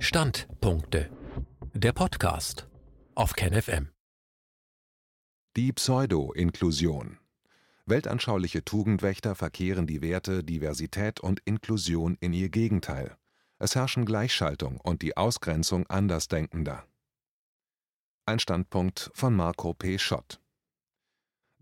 Standpunkte. Der Podcast auf KenFM. Die Pseudo-Inklusion. Weltanschauliche Tugendwächter verkehren die Werte Diversität und Inklusion in ihr Gegenteil. Es herrschen Gleichschaltung und die Ausgrenzung Andersdenkender. Ein Standpunkt von Marco P. Schott.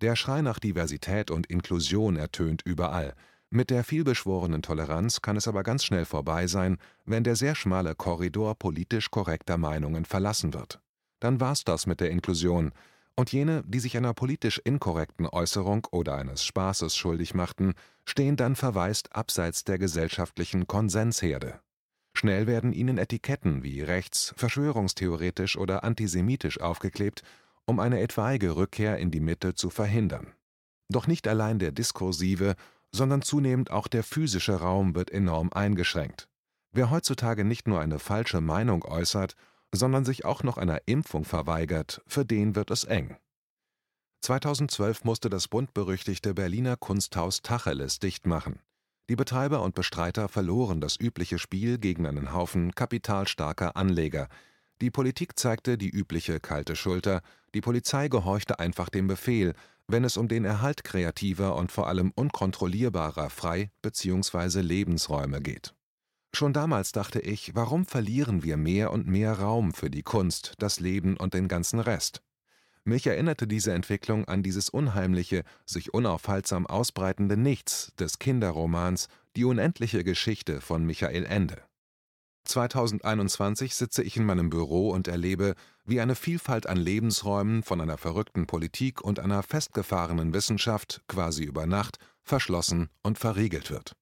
Der Schrei nach Diversität und Inklusion ertönt überall. Mit der vielbeschworenen Toleranz kann es aber ganz schnell vorbei sein, wenn der sehr schmale Korridor politisch korrekter Meinungen verlassen wird. Dann war's das mit der Inklusion. Und jene, die sich einer politisch inkorrekten Äußerung oder eines Spaßes schuldig machten, stehen dann verwaist abseits der gesellschaftlichen Konsensherde. Schnell werden ihnen Etiketten wie rechts, verschwörungstheoretisch oder antisemitisch aufgeklebt, um eine etwaige Rückkehr in die Mitte zu verhindern. Doch nicht allein der diskursive, sondern zunehmend auch der physische Raum wird enorm eingeschränkt. Wer heutzutage nicht nur eine falsche Meinung äußert, sondern sich auch noch einer Impfung verweigert, für den wird es eng. 2012 musste das buntberüchtigte Berliner Kunsthaus Tacheles dicht machen. Die Betreiber und Bestreiter verloren das übliche Spiel gegen einen Haufen kapitalstarker Anleger. Die Politik zeigte die übliche kalte Schulter, die Polizei gehorchte einfach dem Befehl, wenn es um den Erhalt kreativer und vor allem unkontrollierbarer Frei bzw. Lebensräume geht. Schon damals dachte ich, warum verlieren wir mehr und mehr Raum für die Kunst, das Leben und den ganzen Rest? Mich erinnerte diese Entwicklung an dieses unheimliche, sich unaufhaltsam ausbreitende Nichts des Kinderromans Die unendliche Geschichte von Michael Ende. 2021 sitze ich in meinem Büro und erlebe, wie eine Vielfalt an Lebensräumen von einer verrückten Politik und einer festgefahrenen Wissenschaft quasi über Nacht verschlossen und verriegelt wird.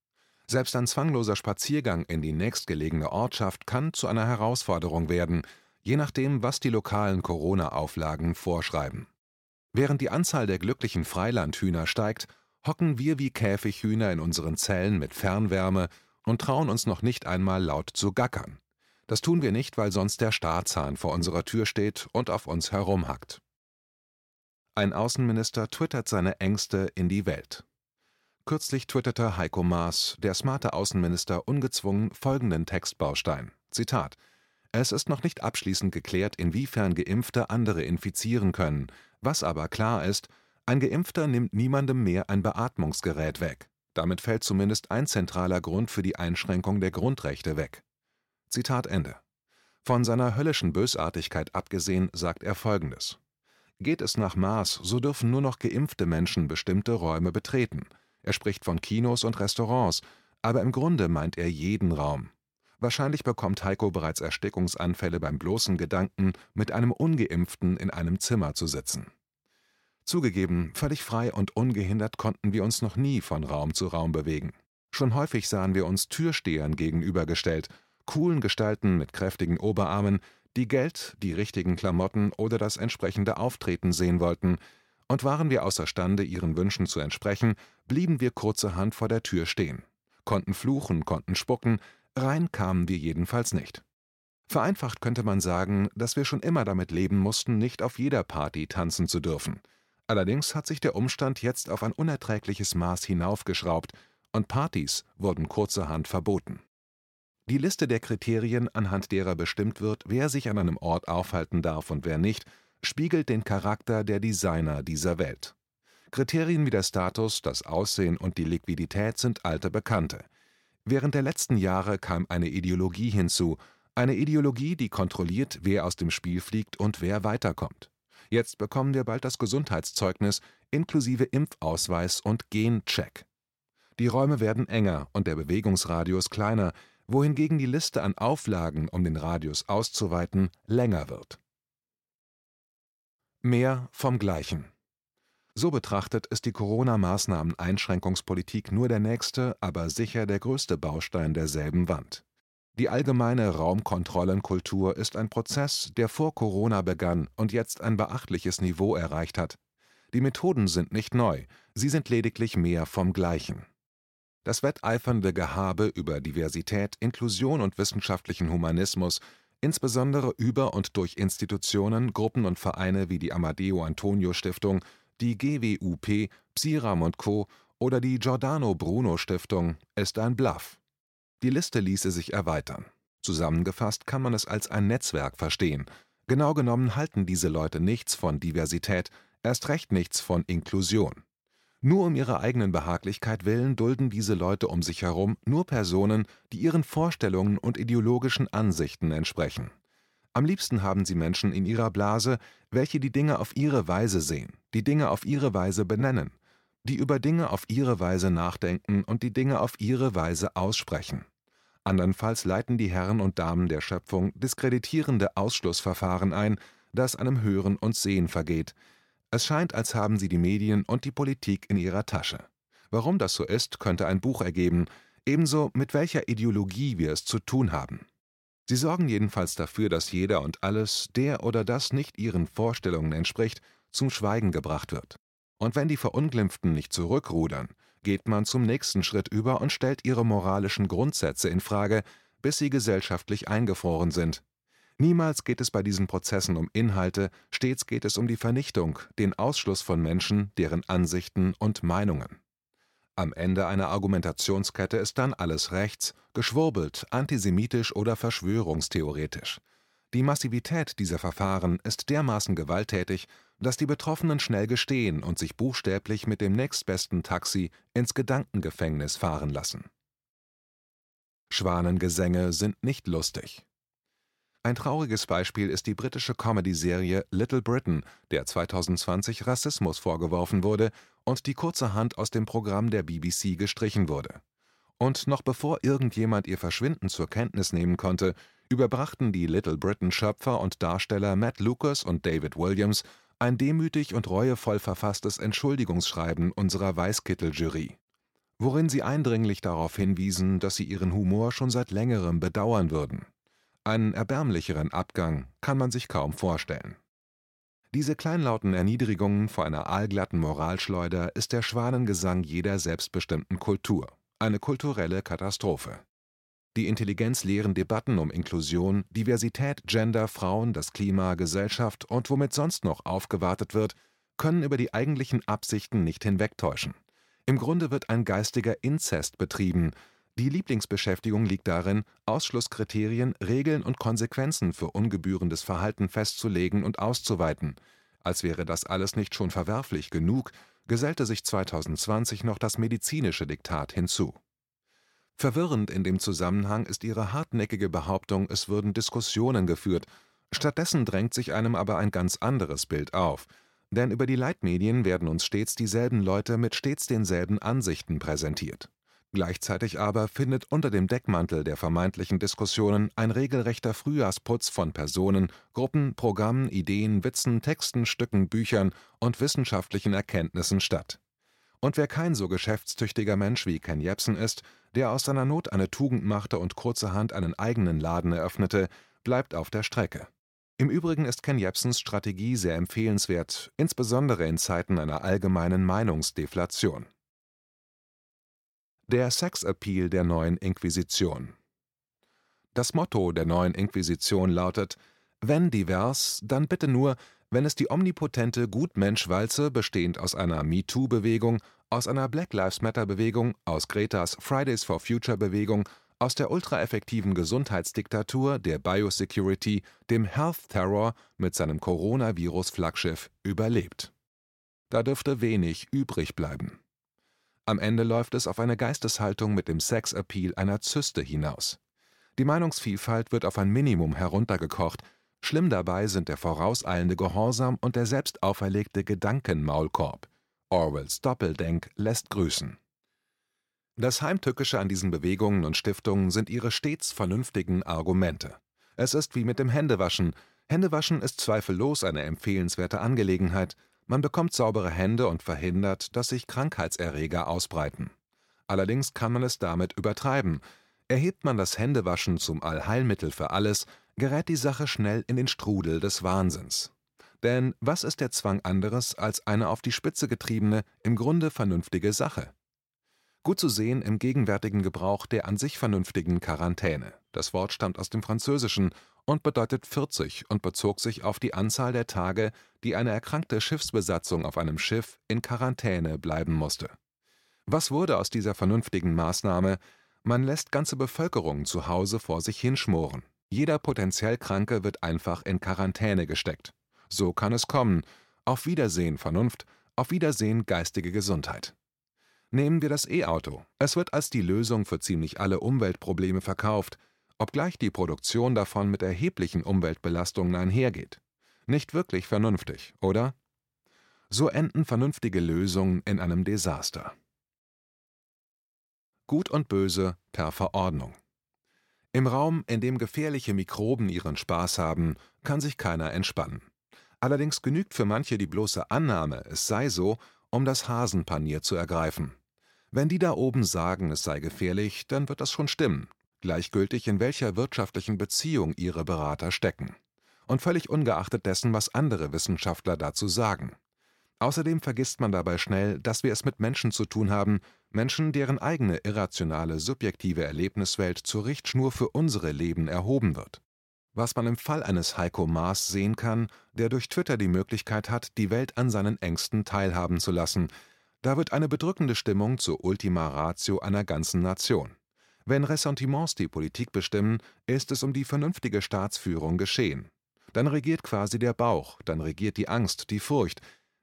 Selbst ein zwangloser Spaziergang in die nächstgelegene Ortschaft kann zu einer Herausforderung werden, je nachdem, was die lokalen Corona-Auflagen vorschreiben. Während die Anzahl der glücklichen Freilandhühner steigt, hocken wir wie Käfighühner in unseren Zellen mit Fernwärme und trauen uns noch nicht einmal laut zu gackern. Das tun wir nicht, weil sonst der Staarzahn vor unserer Tür steht und auf uns herumhackt. Ein Außenminister twittert seine Ängste in die Welt. Kürzlich twitterte Heiko Maas, der smarte Außenminister, ungezwungen folgenden Textbaustein: Zitat: Es ist noch nicht abschließend geklärt, inwiefern Geimpfte andere infizieren können. Was aber klar ist, ein Geimpfter nimmt niemandem mehr ein Beatmungsgerät weg. Damit fällt zumindest ein zentraler Grund für die Einschränkung der Grundrechte weg. Zitat Ende. Von seiner höllischen Bösartigkeit abgesehen sagt er folgendes: Geht es nach Maß, so dürfen nur noch geimpfte Menschen bestimmte Räume betreten. Er spricht von Kinos und Restaurants, aber im Grunde meint er jeden Raum. Wahrscheinlich bekommt Heiko bereits Erstickungsanfälle beim bloßen Gedanken, mit einem ungeimpften in einem Zimmer zu sitzen. Zugegeben, völlig frei und ungehindert konnten wir uns noch nie von Raum zu Raum bewegen. Schon häufig sahen wir uns Türstehern gegenübergestellt, coolen Gestalten mit kräftigen Oberarmen, die Geld, die richtigen Klamotten oder das entsprechende Auftreten sehen wollten, und waren wir außerstande, ihren Wünschen zu entsprechen, blieben wir kurzerhand vor der Tür stehen. Konnten fluchen, konnten spucken, rein kamen wir jedenfalls nicht. Vereinfacht könnte man sagen, dass wir schon immer damit leben mussten, nicht auf jeder Party tanzen zu dürfen – Allerdings hat sich der Umstand jetzt auf ein unerträgliches Maß hinaufgeschraubt, und Partys wurden kurzerhand verboten. Die Liste der Kriterien, anhand derer bestimmt wird, wer sich an einem Ort aufhalten darf und wer nicht, spiegelt den Charakter der Designer dieser Welt. Kriterien wie der Status, das Aussehen und die Liquidität sind alte Bekannte. Während der letzten Jahre kam eine Ideologie hinzu, eine Ideologie, die kontrolliert, wer aus dem Spiel fliegt und wer weiterkommt. Jetzt bekommen wir bald das Gesundheitszeugnis inklusive Impfausweis und Gencheck. Die Räume werden enger und der Bewegungsradius kleiner, wohingegen die Liste an Auflagen, um den Radius auszuweiten, länger wird. Mehr vom Gleichen. So betrachtet ist die Corona-Maßnahmen-Einschränkungspolitik nur der nächste, aber sicher der größte Baustein derselben Wand. Die allgemeine Raumkontrollenkultur ist ein Prozess, der vor Corona begann und jetzt ein beachtliches Niveau erreicht hat. Die Methoden sind nicht neu, sie sind lediglich mehr vom Gleichen. Das wetteifernde Gehabe über Diversität, Inklusion und wissenschaftlichen Humanismus, insbesondere über und durch Institutionen, Gruppen und Vereine wie die Amadeo Antonio Stiftung, die GWUP, Psiram und Co. oder die Giordano Bruno Stiftung, ist ein Bluff. Die Liste ließe sich erweitern. Zusammengefasst kann man es als ein Netzwerk verstehen. Genau genommen halten diese Leute nichts von Diversität, erst recht nichts von Inklusion. Nur um ihrer eigenen Behaglichkeit willen dulden diese Leute um sich herum nur Personen, die ihren Vorstellungen und ideologischen Ansichten entsprechen. Am liebsten haben sie Menschen in ihrer Blase, welche die Dinge auf ihre Weise sehen, die Dinge auf ihre Weise benennen, die über Dinge auf ihre Weise nachdenken und die Dinge auf ihre Weise aussprechen. Andernfalls leiten die Herren und Damen der Schöpfung diskreditierende Ausschlussverfahren ein, das einem Hören und Sehen vergeht. Es scheint, als haben sie die Medien und die Politik in ihrer Tasche. Warum das so ist, könnte ein Buch ergeben, ebenso mit welcher Ideologie wir es zu tun haben. Sie sorgen jedenfalls dafür, dass jeder und alles, der oder das nicht ihren Vorstellungen entspricht, zum Schweigen gebracht wird. Und wenn die Verunglimpften nicht zurückrudern, geht man zum nächsten Schritt über und stellt ihre moralischen Grundsätze in Frage, bis sie gesellschaftlich eingefroren sind. Niemals geht es bei diesen Prozessen um Inhalte, stets geht es um die Vernichtung, den Ausschluss von Menschen, deren Ansichten und Meinungen. Am Ende einer Argumentationskette ist dann alles rechts, geschwurbelt, antisemitisch oder verschwörungstheoretisch. Die Massivität dieser Verfahren ist dermaßen gewalttätig, dass die Betroffenen schnell gestehen und sich buchstäblich mit dem nächstbesten Taxi ins Gedankengefängnis fahren lassen. Schwanengesänge sind nicht lustig. Ein trauriges Beispiel ist die britische Comedy-Serie Little Britain, der 2020 Rassismus vorgeworfen wurde und die kurzerhand aus dem Programm der BBC gestrichen wurde. Und noch bevor irgendjemand ihr Verschwinden zur Kenntnis nehmen konnte, überbrachten die Little Britain-Schöpfer und Darsteller Matt Lucas und David Williams ein demütig und reuevoll verfasstes Entschuldigungsschreiben unserer Weißkittel-Jury, worin sie eindringlich darauf hinwiesen, dass sie ihren Humor schon seit längerem bedauern würden. Einen erbärmlicheren Abgang kann man sich kaum vorstellen. Diese kleinlauten Erniedrigungen vor einer aalglatten Moralschleuder ist der Schwanengesang jeder selbstbestimmten Kultur, eine kulturelle Katastrophe. Die intelligenzleeren Debatten um Inklusion, Diversität, Gender, Frauen, das Klima, Gesellschaft und womit sonst noch aufgewartet wird, können über die eigentlichen Absichten nicht hinwegtäuschen. Im Grunde wird ein geistiger Inzest betrieben. Die Lieblingsbeschäftigung liegt darin, Ausschlusskriterien, Regeln und Konsequenzen für ungebührendes Verhalten festzulegen und auszuweiten. Als wäre das alles nicht schon verwerflich genug, gesellte sich 2020 noch das medizinische Diktat hinzu. Verwirrend in dem Zusammenhang ist ihre hartnäckige Behauptung, es würden Diskussionen geführt, stattdessen drängt sich einem aber ein ganz anderes Bild auf, denn über die Leitmedien werden uns stets dieselben Leute mit stets denselben Ansichten präsentiert. Gleichzeitig aber findet unter dem Deckmantel der vermeintlichen Diskussionen ein regelrechter Frühjahrsputz von Personen, Gruppen, Programmen, Ideen, Witzen, Texten, Stücken, Büchern und wissenschaftlichen Erkenntnissen statt. Und wer kein so geschäftstüchtiger Mensch wie Ken Jebsen ist, der aus seiner Not eine Tugend machte und kurzerhand einen eigenen Laden eröffnete, bleibt auf der Strecke. Im Übrigen ist Ken Jebsens Strategie sehr empfehlenswert, insbesondere in Zeiten einer allgemeinen Meinungsdeflation. Der Sexappeal der neuen Inquisition Das Motto der neuen Inquisition lautet: Wenn divers, dann bitte nur, wenn es die omnipotente Gutmensch-Walze, bestehend aus einer MeToo-Bewegung, aus einer Black Lives Matter-Bewegung, aus Gretas Fridays for Future-Bewegung, aus der ultraeffektiven Gesundheitsdiktatur, der Biosecurity, dem Health Terror mit seinem Coronavirus-Flaggschiff überlebt. Da dürfte wenig übrig bleiben. Am Ende läuft es auf eine Geisteshaltung mit dem Sex-Appeal einer Zyste hinaus. Die Meinungsvielfalt wird auf ein Minimum heruntergekocht, schlimm dabei sind der vorauseilende Gehorsam und der selbst auferlegte Gedankenmaulkorb. Orwells Doppeldenk lässt grüßen. Das Heimtückische an diesen Bewegungen und Stiftungen sind ihre stets vernünftigen Argumente. Es ist wie mit dem Händewaschen. Händewaschen ist zweifellos eine empfehlenswerte Angelegenheit. Man bekommt saubere Hände und verhindert, dass sich Krankheitserreger ausbreiten. Allerdings kann man es damit übertreiben. Erhebt man das Händewaschen zum Allheilmittel für alles, gerät die Sache schnell in den Strudel des Wahnsinns. Denn was ist der Zwang anderes als eine auf die Spitze getriebene, im Grunde vernünftige Sache? Gut zu sehen im gegenwärtigen Gebrauch der an sich vernünftigen Quarantäne. Das Wort stammt aus dem Französischen und bedeutet 40 und bezog sich auf die Anzahl der Tage, die eine erkrankte Schiffsbesatzung auf einem Schiff in Quarantäne bleiben musste. Was wurde aus dieser vernünftigen Maßnahme? Man lässt ganze Bevölkerungen zu Hause vor sich hinschmoren. Jeder potenziell Kranke wird einfach in Quarantäne gesteckt. So kann es kommen. Auf Wiedersehen Vernunft, auf Wiedersehen geistige Gesundheit. Nehmen wir das E-Auto. Es wird als die Lösung für ziemlich alle Umweltprobleme verkauft, obgleich die Produktion davon mit erheblichen Umweltbelastungen einhergeht. Nicht wirklich vernünftig, oder? So enden vernünftige Lösungen in einem Desaster. Gut und Böse per Verordnung. Im Raum, in dem gefährliche Mikroben ihren Spaß haben, kann sich keiner entspannen. Allerdings genügt für manche die bloße Annahme, es sei so, um das Hasenpanier zu ergreifen. Wenn die da oben sagen, es sei gefährlich, dann wird das schon stimmen, gleichgültig in welcher wirtschaftlichen Beziehung ihre Berater stecken. Und völlig ungeachtet dessen, was andere Wissenschaftler dazu sagen. Außerdem vergisst man dabei schnell, dass wir es mit Menschen zu tun haben, Menschen, deren eigene irrationale, subjektive Erlebniswelt zur Richtschnur für unsere Leben erhoben wird. Was man im Fall eines Heiko Maas sehen kann, der durch Twitter die Möglichkeit hat, die Welt an seinen Ängsten teilhaben zu lassen, da wird eine bedrückende Stimmung zur Ultima Ratio einer ganzen Nation. Wenn Ressentiments die Politik bestimmen, ist es um die vernünftige Staatsführung geschehen. Dann regiert quasi der Bauch, dann regiert die Angst, die Furcht,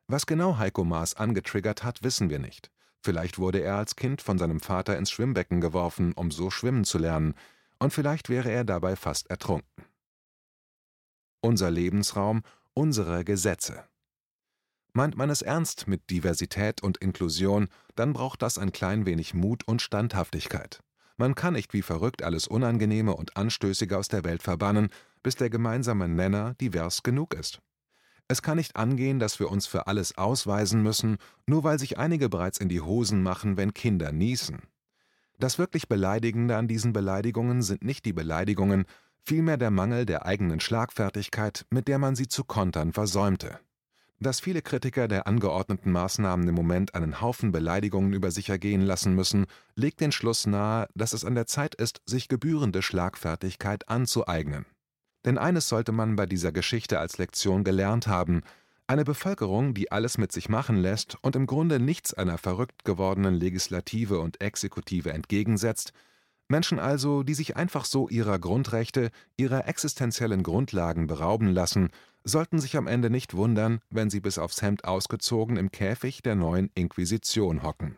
was genau Heiko Maas angetriggert hat, wissen wir nicht. Vielleicht wurde er als Kind von seinem Vater ins Schwimmbecken geworfen, um so schwimmen zu lernen, und vielleicht wäre er dabei fast ertrunken. Unser Lebensraum, unsere Gesetze. Meint man es ernst mit Diversität und Inklusion, dann braucht das ein klein wenig Mut und Standhaftigkeit. Man kann nicht wie verrückt alles Unangenehme und Anstößige aus der Welt verbannen, bis der gemeinsame Nenner divers genug ist. Es kann nicht angehen, dass wir uns für alles ausweisen müssen, nur weil sich einige bereits in die Hosen machen, wenn Kinder niesen. Das wirklich Beleidigende an diesen Beleidigungen sind nicht die Beleidigungen, vielmehr der Mangel der eigenen Schlagfertigkeit, mit der man sie zu kontern versäumte. Dass viele Kritiker der angeordneten Maßnahmen im Moment einen Haufen Beleidigungen über sich ergehen lassen müssen, legt den Schluss nahe, dass es an der Zeit ist, sich gebührende Schlagfertigkeit anzueignen. Denn eines sollte man bei dieser Geschichte als Lektion gelernt haben: Eine Bevölkerung, die alles mit sich machen lässt und im Grunde nichts einer verrückt gewordenen Legislative und Exekutive entgegensetzt, Menschen also, die sich einfach so ihrer Grundrechte, ihrer existenziellen Grundlagen berauben lassen, sollten sich am Ende nicht wundern, wenn sie bis aufs Hemd ausgezogen im Käfig der neuen Inquisition hocken